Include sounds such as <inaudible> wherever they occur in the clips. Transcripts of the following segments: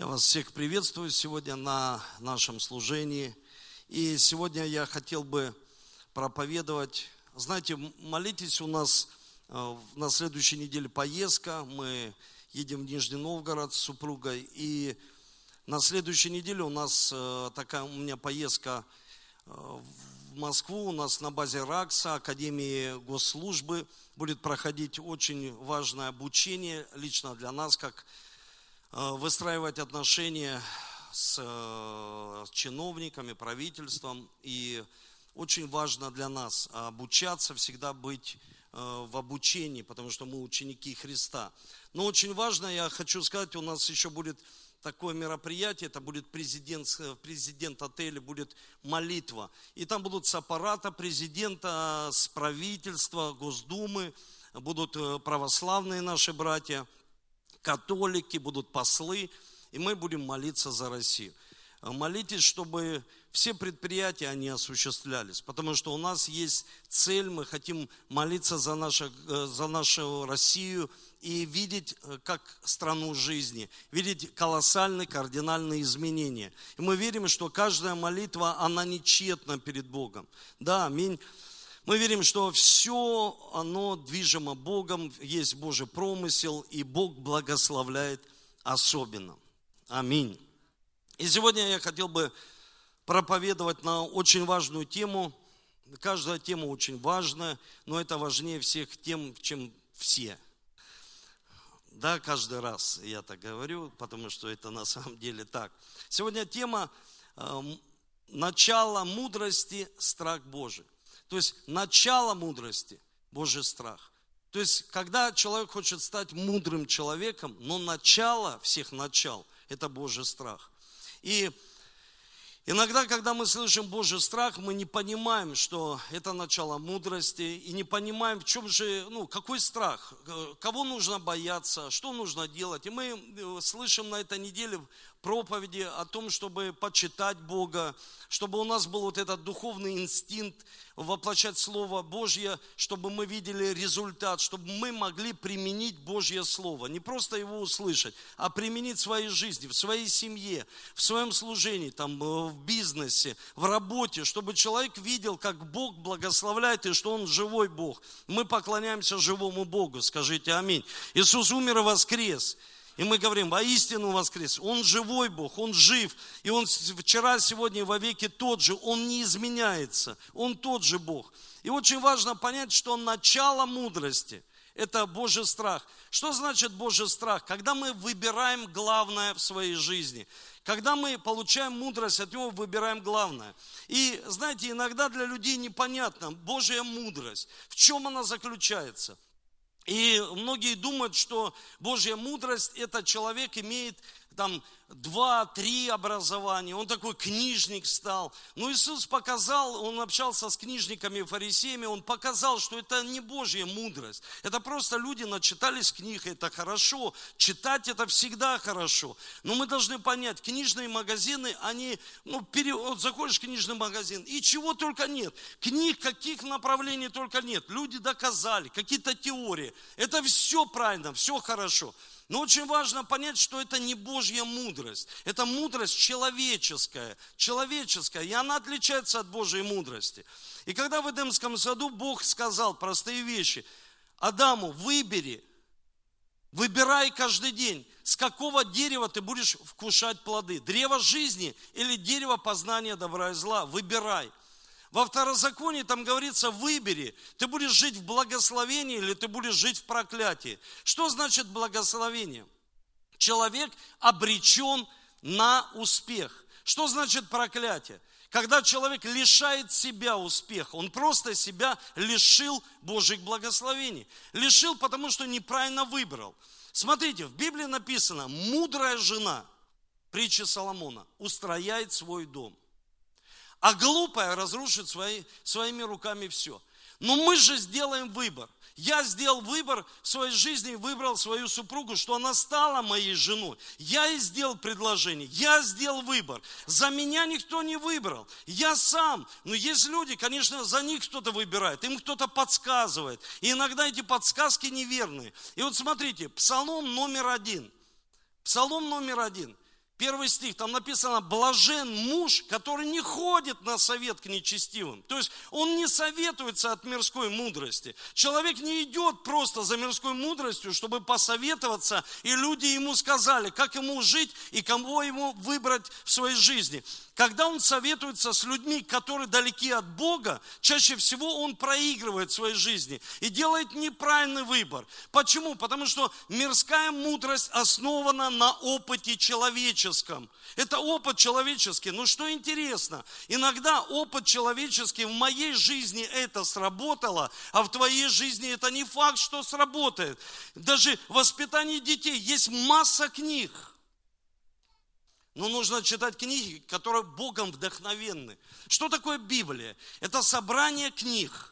Я вас всех приветствую сегодня на нашем служении. И сегодня я хотел бы проповедовать. Знаете, молитесь у нас э, на следующей неделе поездка. Мы едем в Нижний Новгород с супругой. И на следующей неделе у нас э, такая у меня поездка э, в Москву. У нас на базе РАКСа, Академии госслужбы, будет проходить очень важное обучение лично для нас, как выстраивать отношения с э, чиновниками, правительством. И очень важно для нас обучаться, всегда быть э, в обучении, потому что мы ученики Христа. Но очень важно, я хочу сказать, у нас еще будет такое мероприятие, это будет президент, президент отеля, будет молитва. И там будут с аппарата президента, с правительства, Госдумы, будут православные наши братья – католики, будут послы, и мы будем молиться за Россию. Молитесь, чтобы все предприятия, они осуществлялись, потому что у нас есть цель, мы хотим молиться за, наше, э, за нашу Россию и видеть э, как страну жизни, видеть колоссальные, кардинальные изменения. И мы верим, что каждая молитва, она нечетна перед Богом. Да, аминь. Мы верим, что все оно движимо Богом, есть Божий промысел, и Бог благословляет особенно. Аминь. И сегодня я хотел бы проповедовать на очень важную тему. Каждая тема очень важная, но это важнее всех тем, чем все. Да, каждый раз я так говорю, потому что это на самом деле так. Сегодня тема э, начало мудрости, страх Божий. То есть начало мудрости – Божий страх. То есть, когда человек хочет стать мудрым человеком, но начало всех начал – это Божий страх. И Иногда, когда мы слышим Божий страх, мы не понимаем, что это начало мудрости, и не понимаем, в чем же, ну, какой страх, кого нужно бояться, что нужно делать. И мы э, слышим на этой неделе проповеди о том, чтобы почитать Бога, чтобы у нас был вот этот духовный инстинкт воплощать Слово Божье, чтобы мы видели результат, чтобы мы могли применить Божье Слово. Не просто его услышать, а применить в своей жизни, в своей семье, в своем служении, там, э, в бизнесе, в работе, чтобы человек видел, как Бог благословляет и что Он живой Бог. Мы поклоняемся живому Богу, скажите аминь. Иисус умер и воскрес. И мы говорим, воистину воскрес. Он живой Бог, Он жив. И Он вчера, сегодня и во веки тот же. Он не изменяется. Он тот же Бог. И очень важно понять, что начало мудрости – это Божий страх. Что значит Божий страх? Когда мы выбираем главное в своей жизни. Когда мы получаем мудрость, от него выбираем главное. И знаете, иногда для людей непонятно Божья мудрость. В чем она заключается? И многие думают, что Божья мудрость – это человек имеет там два-три образования, он такой книжник стал. Но Иисус показал, он общался с книжниками, фарисеями, он показал, что это не Божья мудрость. Это просто люди начитались книг, это хорошо. Читать это всегда хорошо. Но мы должны понять, книжные магазины, они, ну, пере, вот заходишь в книжный магазин, и чего только нет. Книг, каких направлений только нет. Люди доказали, какие-то теории. Это все правильно, все хорошо. Но очень важно понять, что это не Божья мудрость. Это мудрость человеческая. Человеческая. И она отличается от Божьей мудрости. И когда в Эдемском саду Бог сказал простые вещи. Адаму, выбери, выбирай каждый день, с какого дерева ты будешь вкушать плоды. Древо жизни или дерево познания добра и зла. Выбирай. Во второзаконии там говорится, выбери, ты будешь жить в благословении или ты будешь жить в проклятии. Что значит благословение? Человек обречен на успех. Что значит проклятие? Когда человек лишает себя успеха, он просто себя лишил Божьих благословений. Лишил, потому что неправильно выбрал. Смотрите, в Библии написано, мудрая жена, притча Соломона, устрояет свой дом а глупая разрушит свои, своими руками все. Но мы же сделаем выбор. Я сделал выбор в своей жизни, выбрал свою супругу, что она стала моей женой. Я ей сделал предложение, я сделал выбор. За меня никто не выбрал, я сам. Но есть люди, конечно, за них кто-то выбирает, им кто-то подсказывает. И иногда эти подсказки неверные. И вот смотрите, псалом номер один. Псалом номер один. Первый стих, там написано, блажен муж, который не ходит на совет к нечестивым. То есть он не советуется от мирской мудрости. Человек не идет просто за мирской мудростью, чтобы посоветоваться, и люди ему сказали, как ему жить и кого ему выбрать в своей жизни. Когда он советуется с людьми, которые далеки от Бога, чаще всего он проигрывает в своей жизни и делает неправильный выбор. Почему? Потому что мирская мудрость основана на опыте человеческом. Это опыт человеческий. Но что интересно, иногда опыт человеческий в моей жизни это сработало, а в твоей жизни это не факт, что сработает. Даже в воспитании детей есть масса книг но нужно читать книги, которые Богом вдохновенны. Что такое Библия? Это собрание книг,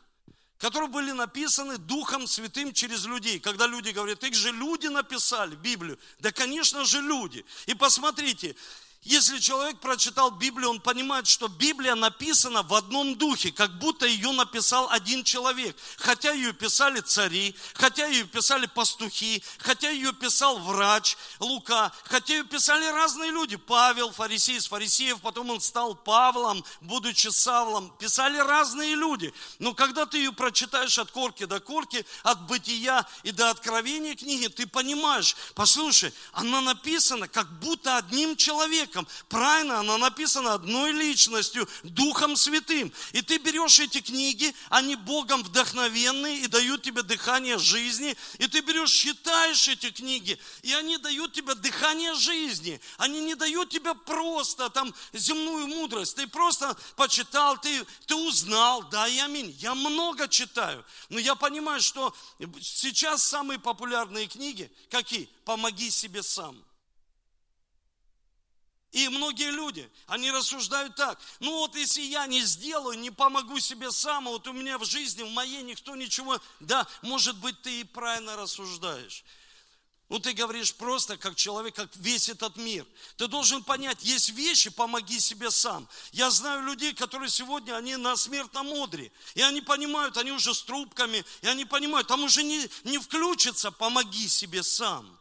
которые были написаны Духом Святым через людей. Когда люди говорят, их же люди написали Библию. Да, конечно же, люди. И посмотрите, если человек прочитал Библию, он понимает, что Библия написана в одном духе, как будто ее написал один человек. Хотя ее писали цари, хотя ее писали пастухи, хотя ее писал врач Лука, хотя ее писали разные люди. Павел, фарисей из фарисеев, потом он стал Павлом, будучи Савлом. Писали разные люди. Но когда ты ее прочитаешь от корки до корки, от бытия и до откровения книги, ты понимаешь, послушай, она написана как будто одним человеком человеком. Правильно, она написана одной личностью, Духом Святым. И ты берешь эти книги, они Богом вдохновенные и дают тебе дыхание жизни. И ты берешь, читаешь эти книги, и они дают тебе дыхание жизни. Они не дают тебе просто там земную мудрость. Ты просто почитал, ты, ты узнал, да и аминь. Я много читаю, но я понимаю, что сейчас самые популярные книги какие? Помоги себе сам. И многие люди, они рассуждают так, ну вот если я не сделаю, не помогу себе сам, вот у меня в жизни, в моей никто ничего, да, может быть, ты и правильно рассуждаешь. Ну, ты говоришь просто как человек, как весь этот мир. Ты должен понять, есть вещи, помоги себе сам. Я знаю людей, которые сегодня, они на смертном одре. И они понимают, они уже с трубками, и они понимают, там уже не, не включится, помоги себе сам.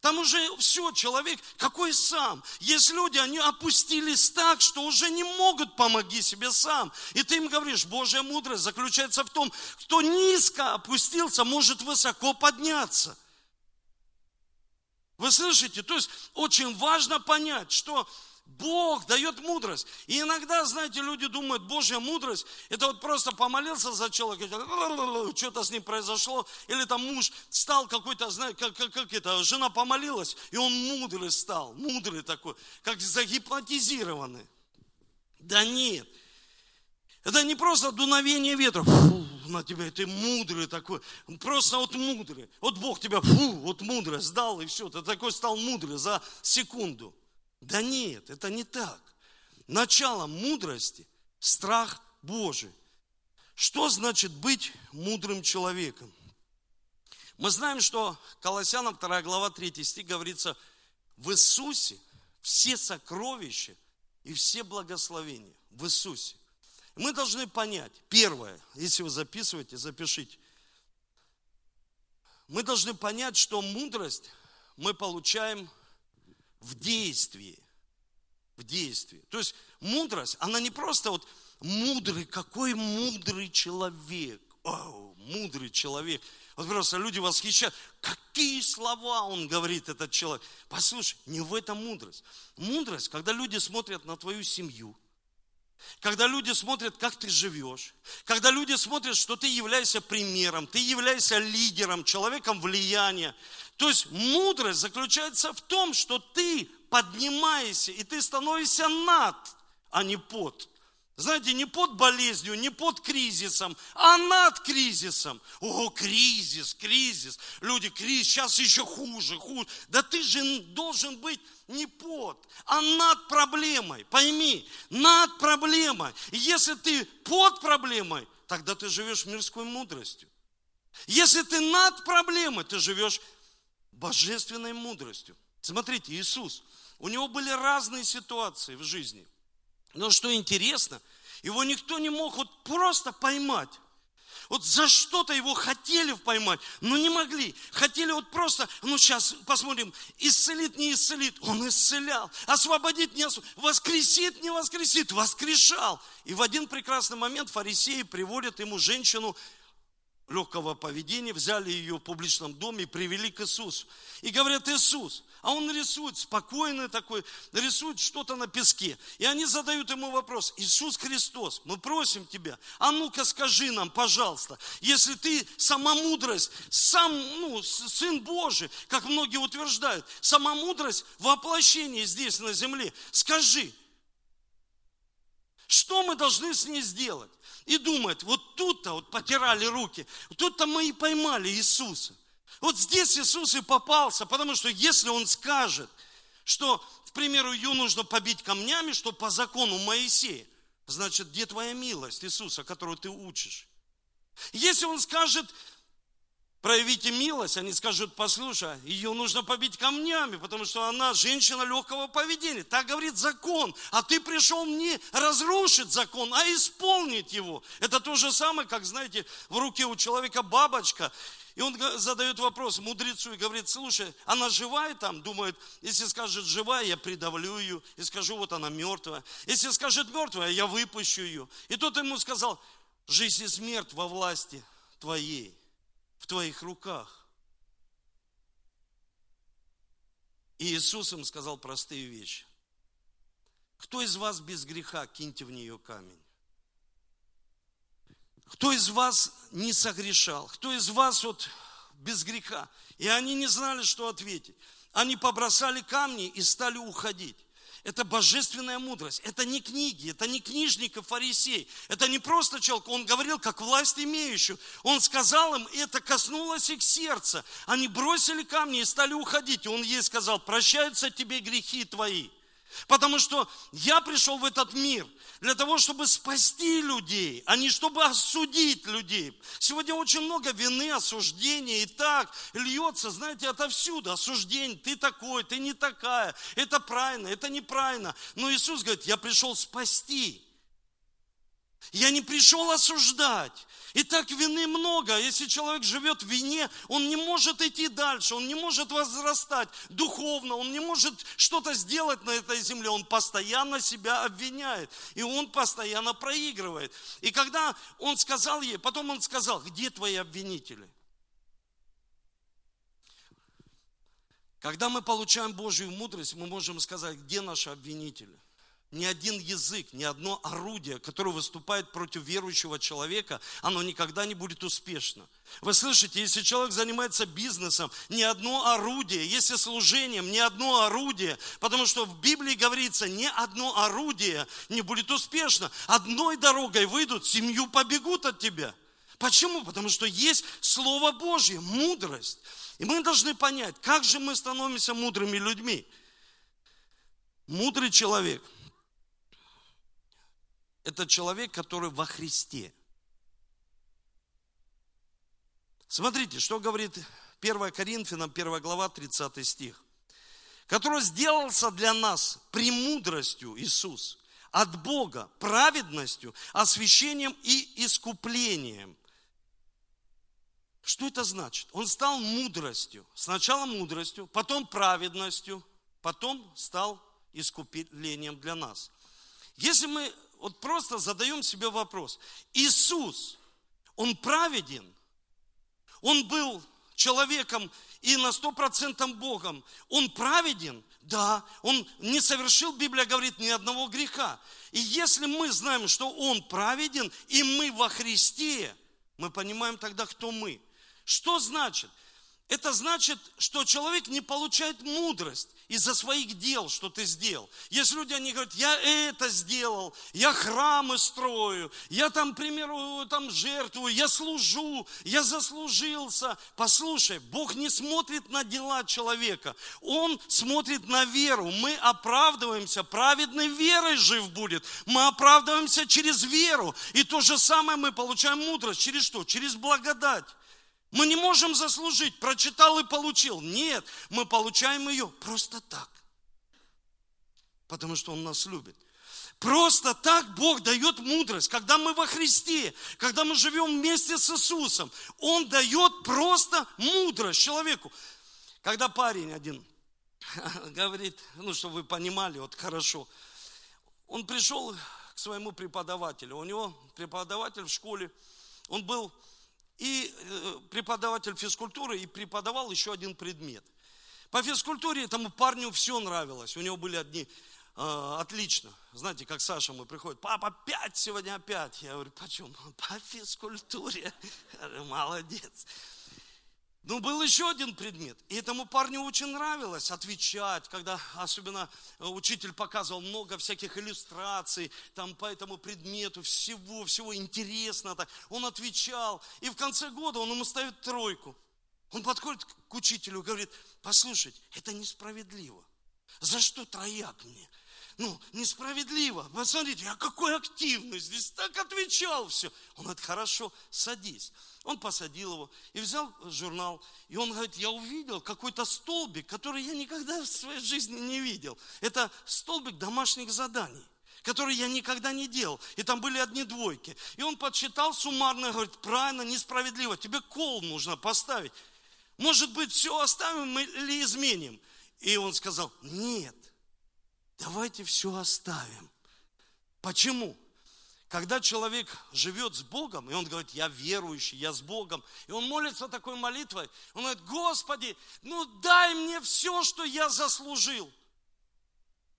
Там уже все, человек, какой сам. Есть люди, они опустились так, что уже не могут помоги себе сам. И ты им говоришь, Божья мудрость заключается в том, кто низко опустился, может высоко подняться. Вы слышите? То есть очень важно понять, что Бог дает мудрость. И иногда, знаете, люди думают, Божья мудрость, это вот просто помолился за человека, что-то с ним произошло, или там муж стал какой-то, знаете, как, как, как это, жена помолилась, и он мудрый стал, мудрый такой, как загипнотизированный. Да нет. Это не просто дуновение ветра. Фу, на тебя, ты мудрый такой. Просто вот мудрый. Вот Бог тебя, фу, вот мудрый сдал, и все. Ты такой стал мудрый за секунду. Да нет, это не так. Начало мудрости – страх Божий. Что значит быть мудрым человеком? Мы знаем, что Колоссянам 2 глава 3 стих говорится, в Иисусе все сокровища и все благословения. В Иисусе. Мы должны понять, первое, если вы записываете, запишите. Мы должны понять, что мудрость мы получаем в действии. В действии. То есть мудрость, она не просто вот мудрый, какой мудрый человек. О, мудрый человек. Вот просто люди восхищают. Какие слова он говорит, этот человек. Послушай, не в этом мудрость. Мудрость, когда люди смотрят на твою семью, когда люди смотрят, как ты живешь, когда люди смотрят, что ты являешься примером, ты являешься лидером, человеком влияния. То есть мудрость заключается в том, что ты поднимаешься, и ты становишься над, а не под. Знаете, не под болезнью, не под кризисом, а над кризисом. О, кризис, кризис. Люди, кризис, сейчас еще хуже, хуже. Да ты же должен быть не под, а над проблемой. Пойми, над проблемой. Если ты под проблемой, тогда ты живешь мирской мудростью. Если ты над проблемой, ты живешь божественной мудростью. Смотрите, Иисус, у него были разные ситуации в жизни. Но что интересно, его никто не мог вот просто поймать. Вот за что-то его хотели поймать, но не могли. Хотели вот просто, ну сейчас посмотрим, исцелит, не исцелит. Он исцелял. Освободит, не освободит. Воскресит, не воскресит. Воскрешал. И в один прекрасный момент фарисеи приводят ему женщину легкого поведения, взяли ее в публичном доме и привели к Иисусу. И говорят, Иисус, а он рисует, спокойный такой, рисует что-то на песке. И они задают ему вопрос, Иисус Христос, мы просим тебя, а ну-ка скажи нам, пожалуйста, если ты сама мудрость, сам, ну, Сын Божий, как многие утверждают, сама мудрость воплощение здесь на земле, скажи, что мы должны с ней сделать? И думает, вот тут-то вот потирали руки, тут-то мы и поймали Иисуса. Вот здесь Иисус и попался, потому что если Он скажет, что, к примеру, ее нужно побить камнями, что по закону Моисея, значит, где твоя милость Иисуса, которую ты учишь? Если Он скажет, проявите милость, они скажут, послушай, ее нужно побить камнями, потому что она женщина легкого поведения. Так говорит закон. А ты пришел не разрушить закон, а исполнить его. Это то же самое, как, знаете, в руке у человека бабочка, и он задает вопрос мудрецу и говорит, слушай, она живая там? Думает, если скажет живая, я придавлю ее. И скажу, вот она мертвая. Если скажет мертвая, я выпущу ее. И тот ему сказал, жизнь и смерть во власти твоей в твоих руках. И Иисус им сказал простые вещи. Кто из вас без греха, киньте в нее камень. Кто из вас не согрешал? Кто из вас вот без греха? И они не знали, что ответить. Они побросали камни и стали уходить. Это божественная мудрость. Это не книги, это не книжник и фарисей. Это не просто человек. Он говорил, как власть имеющий. Он сказал им, это коснулось их сердца. Они бросили камни и стали уходить. И он ей сказал, прощаются тебе грехи твои. Потому что я пришел в этот мир для того, чтобы спасти людей, а не чтобы осудить людей. Сегодня очень много вины, осуждения и так льется, знаете, отовсюду. Осуждение, ты такой, ты не такая, это правильно, это неправильно. Но Иисус говорит, я пришел спасти. Я не пришел осуждать. И так вины много. Если человек живет в вине, он не может идти дальше, он не может возрастать духовно, он не может что-то сделать на этой земле. Он постоянно себя обвиняет, и он постоянно проигрывает. И когда он сказал ей, потом он сказал, где твои обвинители? Когда мы получаем Божью мудрость, мы можем сказать, где наши обвинители? Ни один язык, ни одно орудие, которое выступает против верующего человека, оно никогда не будет успешно. Вы слышите, если человек занимается бизнесом, ни одно орудие, если служением, ни одно орудие, потому что в Библии говорится, ни одно орудие не будет успешно. Одной дорогой выйдут, семью побегут от тебя. Почему? Потому что есть Слово Божье, мудрость. И мы должны понять, как же мы становимся мудрыми людьми. Мудрый человек – это человек, который во Христе. Смотрите, что говорит 1 Коринфянам, 1 глава, 30 стих. Который сделался для нас премудростью Иисус от Бога, праведностью, освящением и искуплением. Что это значит? Он стал мудростью. Сначала мудростью, потом праведностью, потом стал искуплением для нас. Если мы вот просто задаем себе вопрос. Иисус, Он праведен? Он был человеком и на сто процентов Богом. Он праведен? Да. Он не совершил, Библия говорит, ни одного греха. И если мы знаем, что Он праведен, и мы во Христе, мы понимаем тогда, кто мы. Что значит? Это значит, что человек не получает мудрость из-за своих дел, что ты сделал. Есть люди, они говорят, я это сделал, я храмы строю, я там, к примеру, там жертвую, я служу, я заслужился. Послушай, Бог не смотрит на дела человека, Он смотрит на веру. Мы оправдываемся, праведной верой жив будет. Мы оправдываемся через веру. И то же самое мы получаем мудрость. Через что? Через благодать. Мы не можем заслужить, прочитал и получил. Нет, мы получаем ее просто так. Потому что Он нас любит. Просто так Бог дает мудрость. Когда мы во Христе, когда мы живем вместе с Иисусом, Он дает просто мудрость человеку. Когда парень один <laughs> говорит, ну, чтобы вы понимали, вот хорошо, он пришел к своему преподавателю. У него преподаватель в школе, он был и э, преподаватель физкультуры, и преподавал еще один предмет. По физкультуре этому парню все нравилось. У него были одни э, отлично. Знаете, как Саша мы приходит, папа, опять сегодня опять. Я говорю, почему? <laughs> По физкультуре. Молодец. Но ну, был еще один предмет, и этому парню очень нравилось отвечать, когда особенно э, учитель показывал много всяких иллюстраций там по этому предмету, всего, всего интересно так. Он отвечал, и в конце года он ему ставит тройку. Он подходит к учителю и говорит, послушайте, это несправедливо. За что трояк мне? Ну, несправедливо. Посмотрите, я какой активный здесь, так отвечал все. Он говорит, хорошо, садись. Он посадил его и взял журнал. И он говорит, я увидел какой-то столбик, который я никогда в своей жизни не видел. Это столбик домашних заданий который я никогда не делал. И там были одни двойки. И он подсчитал суммарно, говорит, правильно, несправедливо, тебе кол нужно поставить. Может быть, все оставим или изменим? И он сказал, нет, давайте все оставим. Почему? Когда человек живет с Богом, и он говорит, я верующий, я с Богом, и он молится такой молитвой, он говорит, Господи, ну дай мне все, что я заслужил.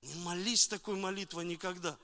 Не молись такой молитвой никогда.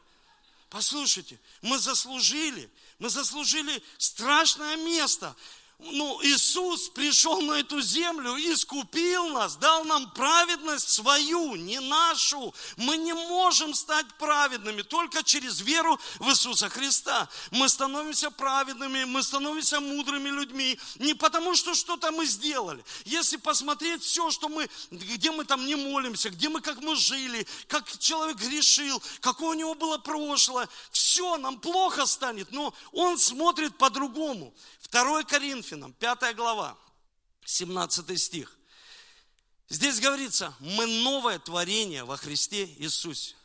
Послушайте, мы заслужили, мы заслужили страшное место ну, Иисус пришел на эту землю, искупил нас, дал нам праведность свою, не нашу. Мы не можем стать праведными только через веру в Иисуса Христа. Мы становимся праведными, мы становимся мудрыми людьми, не потому что что-то мы сделали. Если посмотреть все, что мы, где мы там не молимся, где мы, как мы жили, как человек грешил, какое у него было прошлое, все, нам плохо станет, но он смотрит по-другому. 2 Коринфянам, 5 глава, 17 стих. Здесь говорится, мы новое творение во Христе Иисусе.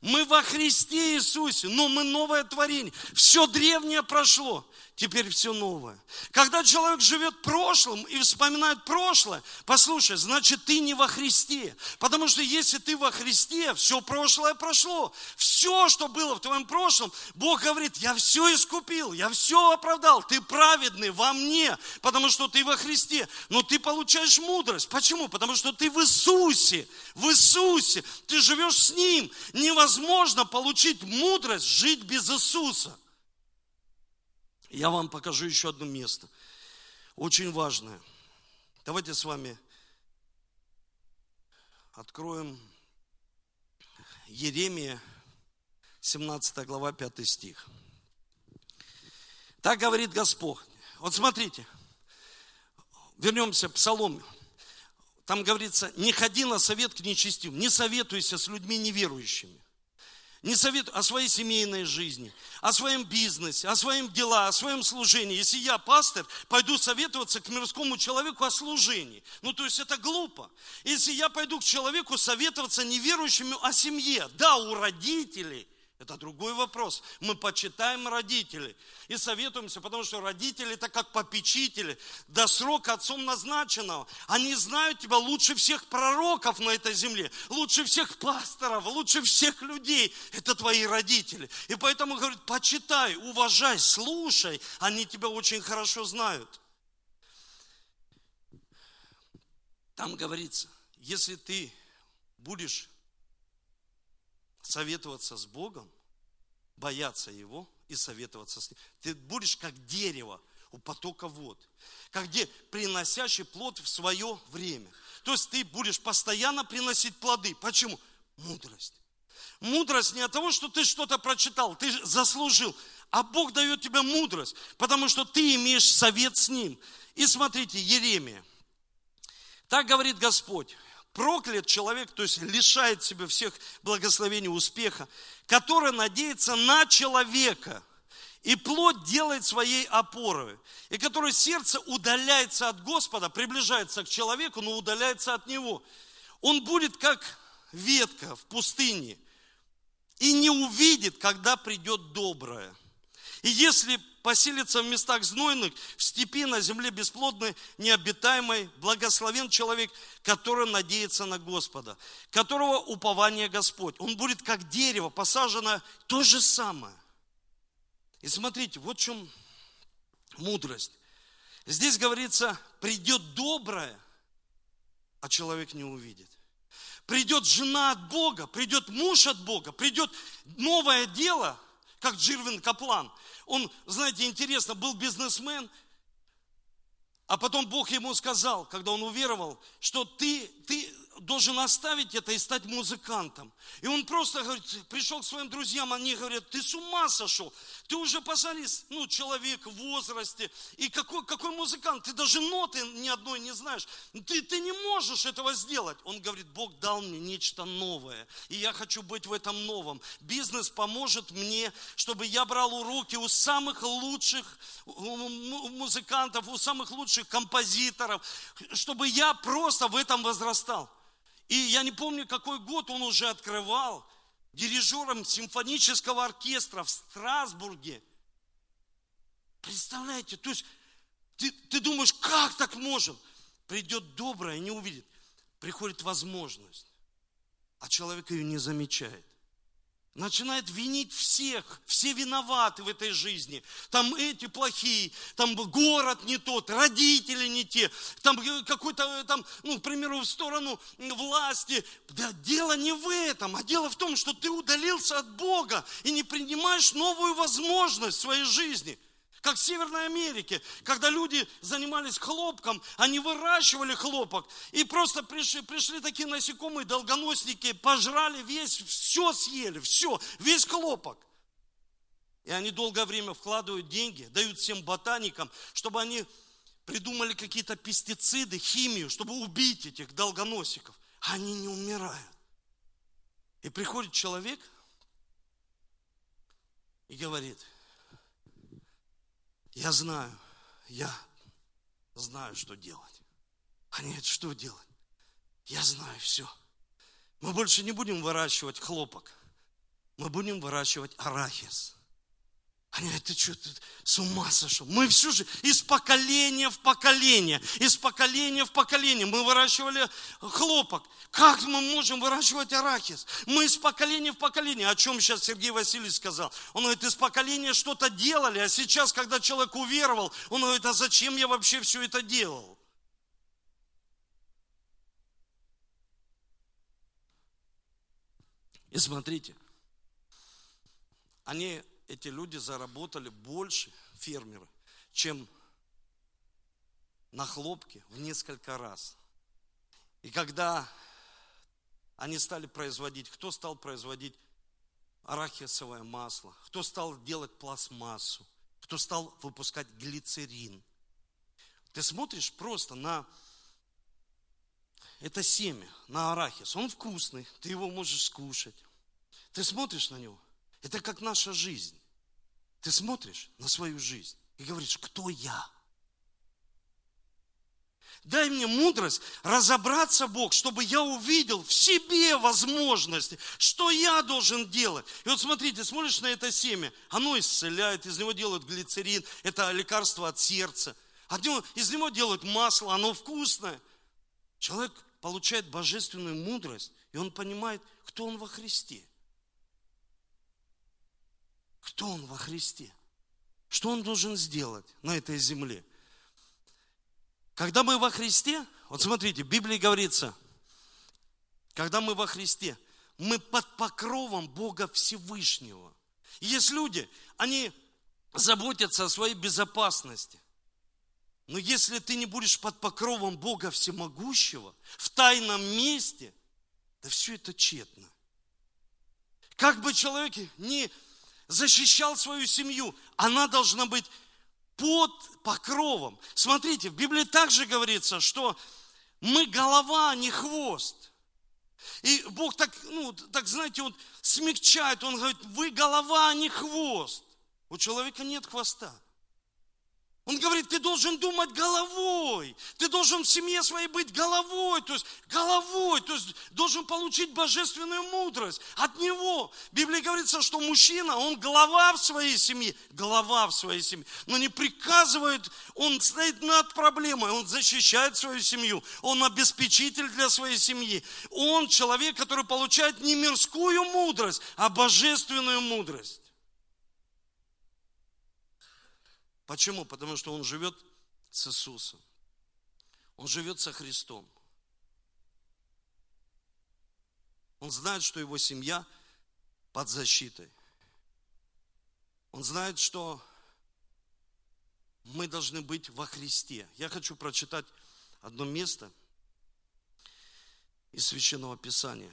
Мы во Христе Иисусе, но мы новое творение. Все древнее прошло теперь все новое. Когда человек живет прошлым и вспоминает прошлое, послушай, значит ты не во Христе. Потому что если ты во Христе, все прошлое прошло. Все, что было в твоем прошлом, Бог говорит, я все искупил, я все оправдал. Ты праведный во мне, потому что ты во Христе. Но ты получаешь мудрость. Почему? Потому что ты в Иисусе. В Иисусе. Ты живешь с Ним. Невозможно получить мудрость, жить без Иисуса. Я вам покажу еще одно место. Очень важное. Давайте с вами откроем Еремия, 17 глава, 5 стих. Так говорит Господь. Вот смотрите, вернемся к Псалому. Там говорится, не ходи на совет к нечестивым, не советуйся с людьми неверующими не советую о своей семейной жизни, о своем бизнесе, о своем дела, о своем служении. Если я пастор, пойду советоваться к мирскому человеку о служении. Ну, то есть это глупо. Если я пойду к человеку советоваться неверующему о семье, да, у родителей, это другой вопрос. Мы почитаем родителей и советуемся, потому что родители это как попечители до срока отцом назначенного. Они знают тебя лучше всех пророков на этой земле, лучше всех пасторов, лучше всех людей. Это твои родители. И поэтому говорит, почитай, уважай, слушай. Они тебя очень хорошо знают. Там говорится, если ты будешь советоваться с Богом, бояться Его и советоваться с Ним. Ты будешь как дерево у потока вод, как где приносящий плод в свое время. То есть ты будешь постоянно приносить плоды. Почему? Мудрость. Мудрость не от того, что ты что-то прочитал, ты заслужил, а Бог дает тебе мудрость, потому что ты имеешь совет с Ним. И смотрите, Еремия. Так говорит Господь проклят человек, то есть лишает себя всех благословений, успеха, который надеется на человека, и плоть делает своей опорой, и который сердце удаляется от Господа, приближается к человеку, но удаляется от него. Он будет как ветка в пустыне, и не увидит, когда придет доброе. И если поселится в местах знойных, в степи, на земле бесплодной, необитаемой, благословен человек, который надеется на Господа, которого упование Господь. Он будет как дерево, посажено то же самое. И смотрите, вот в чем мудрость. Здесь говорится, придет доброе, а человек не увидит. Придет жена от Бога, придет муж от Бога, придет новое дело, как Джирвин Каплан. Он, знаете, интересно, был бизнесмен, а потом Бог ему сказал, когда он уверовал, что ты, ты должен оставить это и стать музыкантом. И он просто говорит, пришел к своим друзьям, они говорят, ты с ума сошел, ты уже посмотри, ну, человек в возрасте, и какой, какой музыкант, ты даже ноты ни одной не знаешь, ты, ты не можешь этого сделать. Он говорит, Бог дал мне нечто новое, и я хочу быть в этом новом. Бизнес поможет мне, чтобы я брал уроки у самых лучших музыкантов, у самых лучших композиторов, чтобы я просто в этом возрастал. И я не помню, какой год он уже открывал дирижером симфонического оркестра в Страсбурге. Представляете, то есть ты, ты думаешь, как так может? Придет доброе, не увидит. Приходит возможность, а человек ее не замечает начинает винить всех, все виноваты в этой жизни. Там эти плохие, там город не тот, родители не те, там какой-то, там, ну, к примеру, в сторону власти. Да дело не в этом, а дело в том, что ты удалился от Бога и не принимаешь новую возможность в своей жизни – как в Северной Америке, когда люди занимались хлопком, они выращивали хлопок, и просто пришли, пришли такие насекомые, долгоносники, пожрали весь, все съели, все, весь хлопок. И они долгое время вкладывают деньги, дают всем ботаникам, чтобы они придумали какие-то пестициды, химию, чтобы убить этих долгоносиков. Они не умирают. И приходит человек и говорит – я знаю, я знаю, что делать. Они говорят, что делать? Я знаю все. Мы больше не будем выращивать хлопок. Мы будем выращивать арахис. Они говорят, ты что, ты с ума сошел? Мы всю жизнь, из поколения в поколение, из поколения в поколение мы выращивали хлопок. Как мы можем выращивать арахис? Мы из поколения в поколение. О чем сейчас Сергей Васильевич сказал? Он говорит, из поколения что-то делали, а сейчас, когда человек уверовал, он говорит, а зачем я вообще все это делал? И смотрите, они эти люди заработали больше, фермеры, чем на хлопке в несколько раз. И когда они стали производить, кто стал производить арахисовое масло, кто стал делать пластмассу, кто стал выпускать глицерин. Ты смотришь просто на это семя, на арахис. Он вкусный, ты его можешь скушать. Ты смотришь на него, это как наша жизнь. Ты смотришь на свою жизнь и говоришь, кто я? Дай мне мудрость разобраться, Бог, чтобы я увидел в себе возможности, что я должен делать. И вот смотрите, смотришь на это семя, оно исцеляет, из него делают глицерин, это лекарство от сердца. Из него делают масло, оно вкусное. Человек получает божественную мудрость, и он понимает, кто он во Христе кто он во Христе. Что он должен сделать на этой земле? Когда мы во Христе, вот смотрите, в Библии говорится, когда мы во Христе, мы под покровом Бога Всевышнего. Есть люди, они заботятся о своей безопасности. Но если ты не будешь под покровом Бога Всемогущего, в тайном месте, да все это тщетно. Как бы человек не защищал свою семью, она должна быть под покровом. Смотрите, в Библии также говорится, что мы голова, а не хвост. И Бог так, ну, так знаете, он смягчает, он говорит, вы голова, а не хвост. У человека нет хвоста. Он говорит, ты должен думать головой, ты должен в семье своей быть головой, то есть головой, то есть должен получить божественную мудрость от него. В Библии говорится, что мужчина, он глава в своей семье, глава в своей семье, но не приказывает, он стоит над проблемой, он защищает свою семью, он обеспечитель для своей семьи. Он человек, который получает не мирскую мудрость, а божественную мудрость. Почему? Потому что он живет с Иисусом. Он живет со Христом. Он знает, что его семья под защитой. Он знает, что мы должны быть во Христе. Я хочу прочитать одно место из Священного Писания.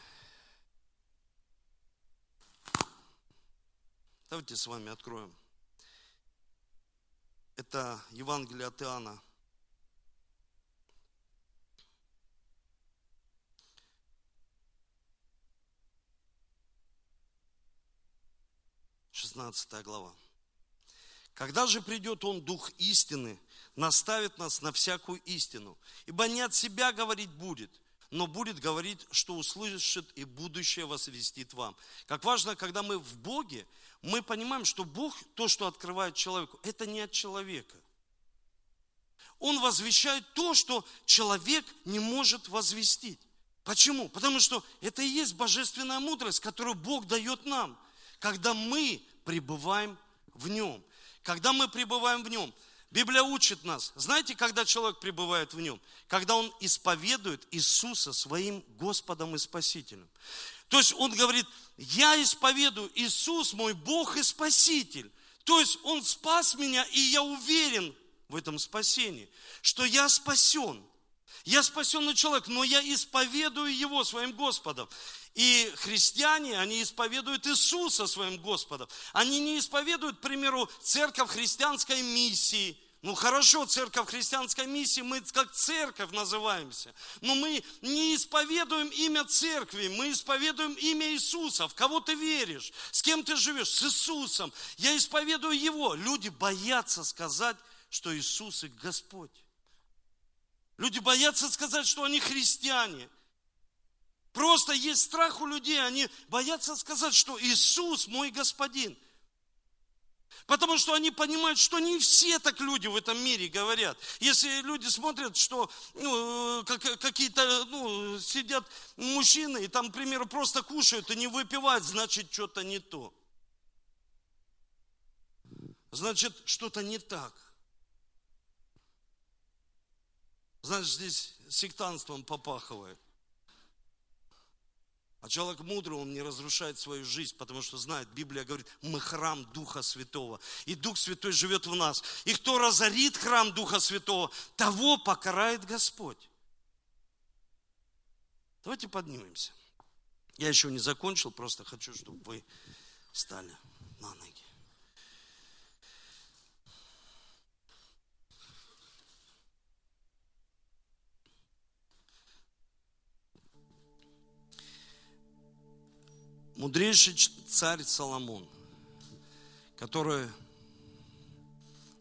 Давайте с вами откроем. Это Евангелие от Иоанна. Шестнадцатая глава. Когда же придет Он, Дух истины, наставит нас на всякую истину. Ибо не от себя говорить будет, но будет говорить, что услышит и будущее возвестит вам. Как важно, когда мы в Боге, мы понимаем, что Бог, то, что открывает человеку, это не от человека. Он возвещает то, что человек не может возвестить. Почему? Потому что это и есть божественная мудрость, которую Бог дает нам, когда мы пребываем в Нем. Когда мы пребываем в Нем. Библия учит нас, знаете, когда человек пребывает в Нем? Когда он исповедует Иисуса своим Господом и Спасителем. То есть он говорит, я исповедую, Иисус мой Бог и Спаситель. То есть Он спас меня, и я уверен в этом спасении, что я спасен. Я спасенный человек, но я исповедую Его своим Господом. И христиане, они исповедуют Иисуса своим Господом. Они не исповедуют, к примеру, церковь христианской миссии – ну хорошо, церковь христианской миссии, мы как церковь называемся. Но мы не исповедуем имя церкви, мы исповедуем имя Иисуса. В кого ты веришь? С кем ты живешь? С Иисусом. Я исповедую Его. Люди боятся сказать, что Иисус их Господь. Люди боятся сказать, что они христиане. Просто есть страх у людей, они боятся сказать, что Иисус мой Господин – Потому что они понимают, что не все так люди в этом мире говорят. Если люди смотрят, что ну, какие-то ну, сидят мужчины и там, к примеру, просто кушают и не выпивают, значит, что-то не то. Значит, что-то не так. Значит, здесь сектантством попахивает. А человек мудрый, он не разрушает свою жизнь, потому что знает, Библия говорит, мы храм Духа Святого. И Дух Святой живет в нас. И кто разорит храм Духа Святого, того покарает Господь. Давайте поднимемся. Я еще не закончил, просто хочу, чтобы вы стали на ноги. Мудрейший царь Соломон, который,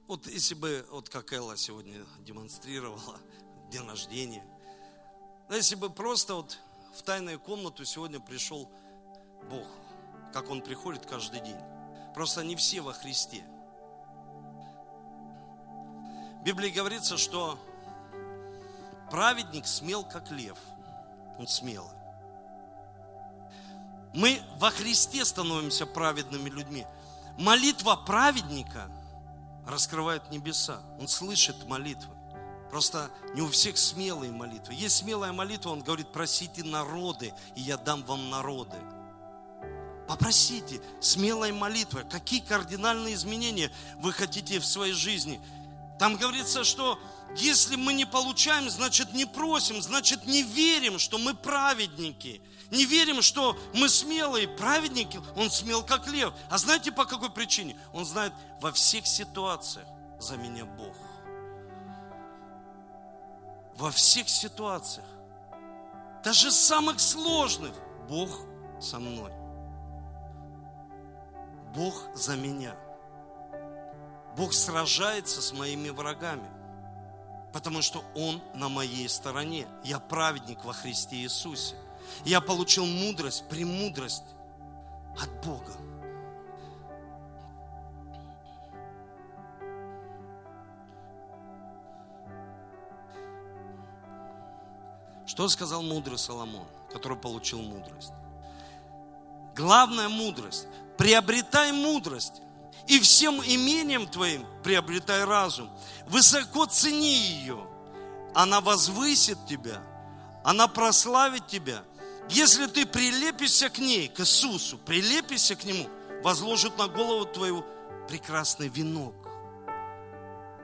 вот если бы, вот как Элла сегодня демонстрировала, <laughs> день рождения, но если бы просто вот в тайную комнату сегодня пришел Бог, как Он приходит каждый день. Просто не все во Христе. В Библии говорится, что праведник смел, как лев. Он смелый. Мы во Христе становимся праведными людьми. Молитва праведника раскрывает небеса. Он слышит молитвы. Просто не у всех смелые молитвы. Есть смелая молитва, он говорит, просите народы, и я дам вам народы. Попросите смелой молитвы. Какие кардинальные изменения вы хотите в своей жизни? Там говорится, что если мы не получаем, значит не просим, значит не верим, что мы праведники. Не верим, что мы смелые, праведники. Он смел, как лев. А знаете, по какой причине? Он знает, во всех ситуациях за меня Бог. Во всех ситуациях. Даже самых сложных. Бог со мной. Бог за меня. Бог сражается с моими врагами, потому что Он на моей стороне. Я праведник во Христе Иисусе. Я получил мудрость, премудрость от Бога. Что сказал мудрый Соломон, который получил мудрость? Главная мудрость. Приобретай мудрость. И всем имением твоим приобретай разум. Высоко цени ее. Она возвысит тебя. Она прославит тебя. Если ты прилепишься к ней, к Иисусу, прилепишься к Нему, возложит на голову твою прекрасный венок,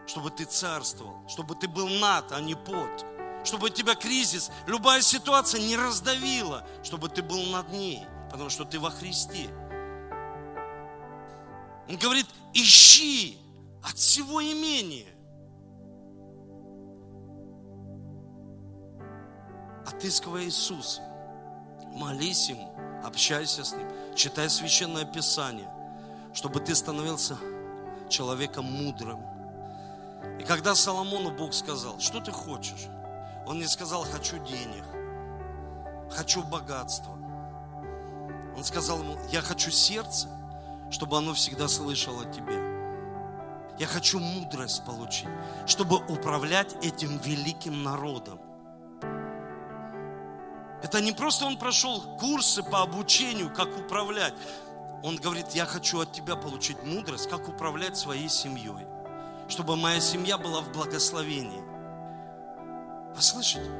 чтобы ты царствовал, чтобы ты был над, а не под чтобы тебя кризис, любая ситуация не раздавила, чтобы ты был над ней, потому что ты во Христе. Он говорит, ищи от всего имения. Отыскивай Иисуса. Молись Ему, общайся с Ним, читай Священное Писание, чтобы ты становился человеком мудрым. И когда Соломону Бог сказал, что ты хочешь? Он не сказал, хочу денег, хочу богатства. Он сказал ему, я хочу сердце, чтобы оно всегда слышало тебя. Я хочу мудрость получить, чтобы управлять этим великим народом. Это не просто он прошел курсы по обучению, как управлять. Он говорит, я хочу от тебя получить мудрость, как управлять своей семьей, чтобы моя семья была в благословении. Вы слышите?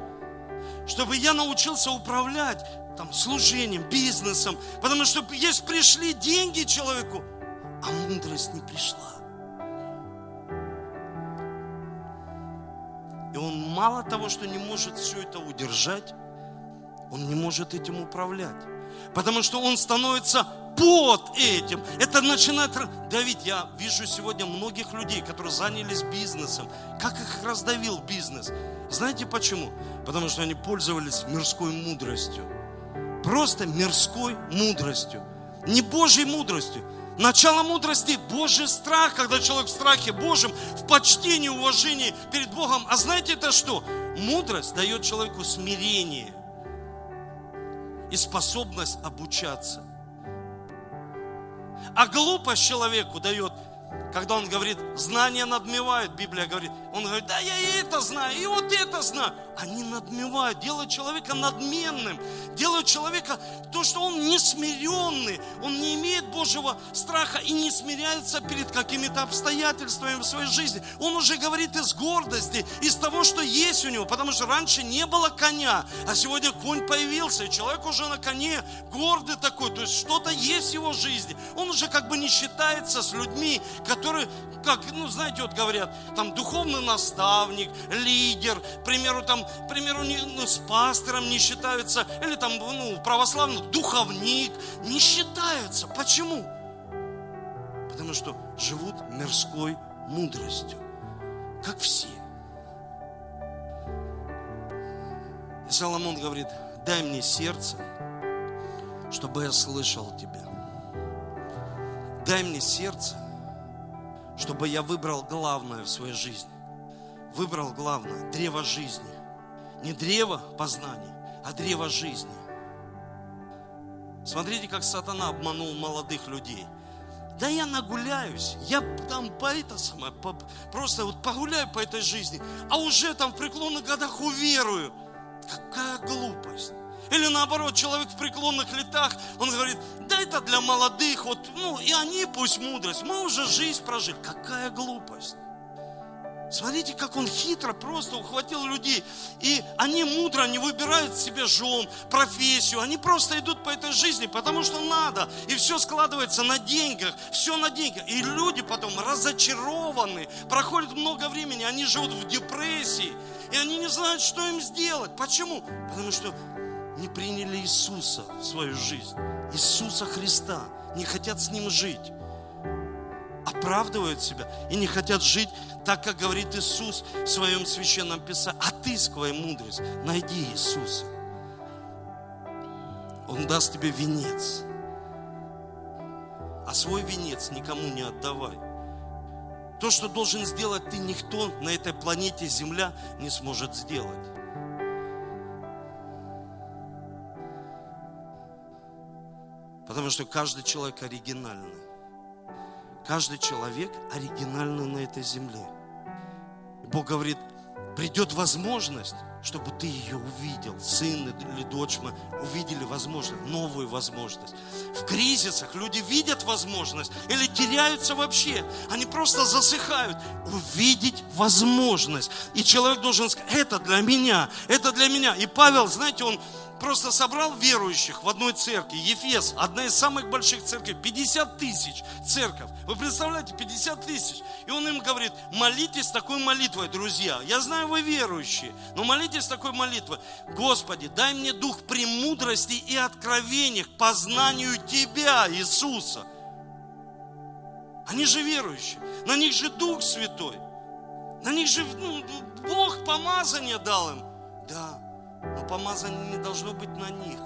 Чтобы я научился управлять там, служением, бизнесом. Потому что есть пришли деньги человеку, а мудрость не пришла. И он мало того, что не может все это удержать, он не может этим управлять. Потому что он становится под этим. Это начинает давить. Я вижу сегодня многих людей, которые занялись бизнесом. Как их раздавил бизнес? Знаете почему? Потому что они пользовались мирской мудростью. Просто мирской мудростью. Не Божьей мудростью. Начало мудрости – Божий страх, когда человек в страхе Божьем, в почтении, уважении перед Богом. А знаете это что? Мудрость дает человеку смирение и способность обучаться. А глупость человеку дает когда он говорит, знания надмевают, Библия говорит, он говорит, да я и это знаю, и вот это знаю. Они надмевают, делают человека надменным, делают человека то, что он не смиренный, он не имеет Божьего страха и не смиряется перед какими-то обстоятельствами в своей жизни. Он уже говорит из гордости, из того, что есть у него, потому что раньше не было коня, а сегодня конь появился, и человек уже на коне гордый такой, то есть что-то есть в его жизни. Он уже как бы не считается с людьми, которые, как, ну, знаете, вот говорят, там, духовный наставник, лидер, к примеру, там, к примеру, не, ну, с пастором не считаются, или там, ну, православный духовник, не считаются. Почему? Потому что живут мирской мудростью, как все. И Соломон говорит, дай мне сердце, чтобы я слышал тебя. Дай мне сердце, чтобы я выбрал главное в своей жизни. Выбрал главное – древо жизни. Не древо познания, а древо жизни. Смотрите, как сатана обманул молодых людей. Да я нагуляюсь, я там по это самое, по, просто вот погуляю по этой жизни, а уже там в преклонных годах уверую. Какая глупость. Или наоборот, человек в преклонных летах, он говорит, да это для молодых, вот, ну и они пусть мудрость, мы уже жизнь прожили. Какая глупость. Смотрите, как он хитро просто ухватил людей. И они мудро не выбирают себе жен, профессию. Они просто идут по этой жизни, потому что надо. И все складывается на деньгах. Все на деньгах. И люди потом разочарованы. Проходит много времени, они живут в депрессии. И они не знают, что им сделать. Почему? Потому что не приняли Иисуса в свою жизнь, Иисуса Христа, не хотят с Ним жить, оправдывают себя и не хотят жить так, как говорит Иисус в своем священном Писании. Отыскивай мудрость, найди Иисуса. Он даст тебе венец. А свой венец никому не отдавай. То, что должен сделать ты, никто на этой планете Земля не сможет сделать. Потому что каждый человек оригинальный. Каждый человек оригинальный на этой земле. Бог говорит, придет возможность, чтобы ты ее увидел, сын или дочь мы увидели возможность, новую возможность. В кризисах люди видят возможность или теряются вообще. Они просто засыхают. Увидеть возможность. И человек должен сказать, это для меня, это для меня. И Павел, знаете, он просто собрал верующих в одной церкви. Ефес, одна из самых больших церквей, 50 тысяч церковь. Вы представляете, 50 тысяч. И он им говорит, молитесь такой молитвой, друзья. Я знаю, вы верующие, но молитесь такой молитвой. Господи, дай мне дух премудрости и откровения к познанию Тебя, Иисуса. Они же верующие, на них же Дух Святой. На них же ну, Бог помазание дал им. Да, но помазание не должно быть на них.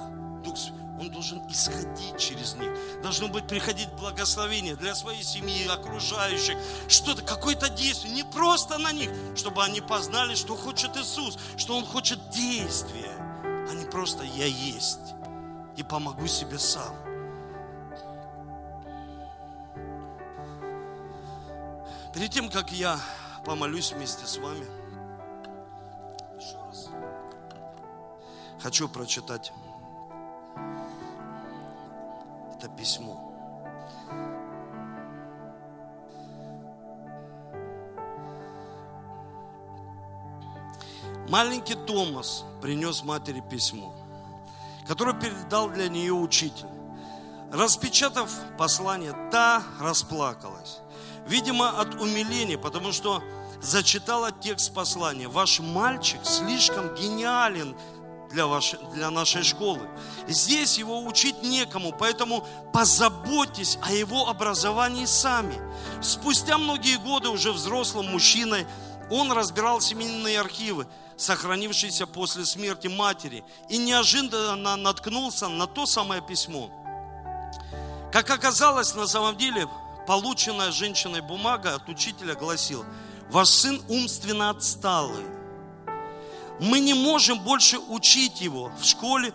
Дух он должен исходить через них. Должно быть приходить благословение для своей семьи, окружающих. Что-то, какое-то действие. Не просто на них, чтобы они познали, что хочет Иисус, что Он хочет действия, а не просто «я есть» и помогу себе сам. Перед тем, как я помолюсь вместе с вами, Хочу прочитать это письмо. Маленький Томас принес матери письмо, которое передал для нее учитель. Распечатав послание, та расплакалась. Видимо, от умиления, потому что зачитала текст послания. Ваш мальчик слишком гениален для, вашей, для нашей школы. Здесь его учить некому, поэтому позаботьтесь о его образовании сами. Спустя многие годы уже взрослым мужчиной он разбирал семейные архивы, сохранившиеся после смерти матери, и неожиданно наткнулся на то самое письмо. Как оказалось, на самом деле, полученная женщиной бумага от учителя гласила, ваш сын умственно отсталый, мы не можем больше учить его в школе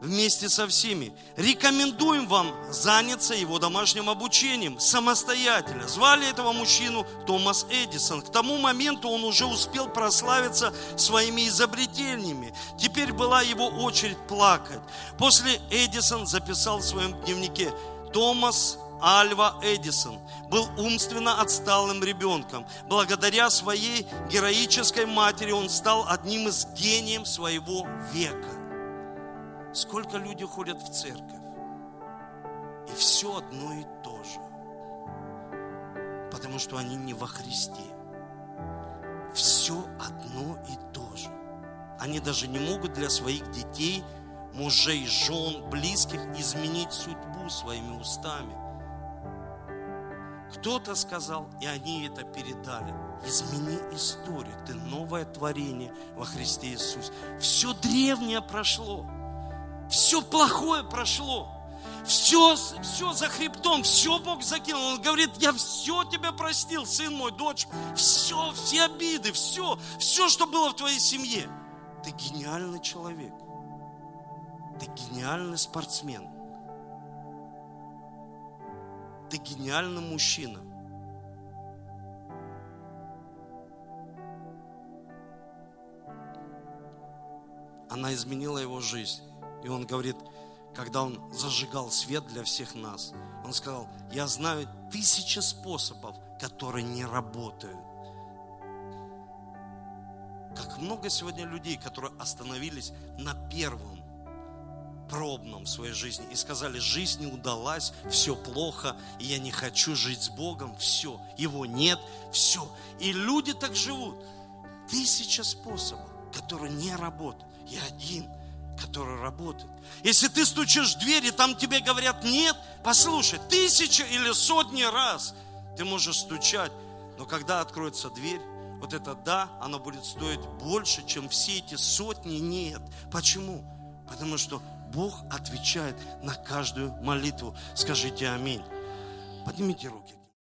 вместе со всеми. Рекомендуем вам заняться его домашним обучением самостоятельно. Звали этого мужчину Томас Эдисон. К тому моменту он уже успел прославиться своими изобретениями. Теперь была его очередь плакать. После Эдисон записал в своем дневнике Томас Альва Эдисон был умственно отсталым ребенком. Благодаря своей героической матери он стал одним из гениев своего века. Сколько люди ходят в церковь, и все одно и то же. Потому что они не во Христе. Все одно и то же. Они даже не могут для своих детей, мужей, жен, близких изменить судьбу своими устами – кто-то сказал, и они это передали. Измени историю. Ты новое творение во Христе Иисусе. Все древнее прошло. Все плохое прошло. Все, все за хребтом, все Бог закинул. Он говорит, я все тебя простил, сын мой, дочь. Все, все обиды, все, все, что было в твоей семье. Ты гениальный человек. Ты гениальный спортсмен ты гениальный мужчина. Она изменила его жизнь. И он говорит, когда он зажигал свет для всех нас, он сказал, я знаю тысячи способов, которые не работают. Как много сегодня людей, которые остановились на первом пробном в своей жизни и сказали, жизнь не удалась, все плохо, и я не хочу жить с Богом, все, его нет, все. И люди так живут. Тысяча способов, которые не работают. И один, который работает. Если ты стучишь в дверь, и там тебе говорят нет, послушай, тысяча или сотни раз ты можешь стучать, но когда откроется дверь, вот это да, оно будет стоить больше, чем все эти сотни нет. Почему? Потому что Бог отвечает на каждую молитву. Скажите аминь. Поднимите руки.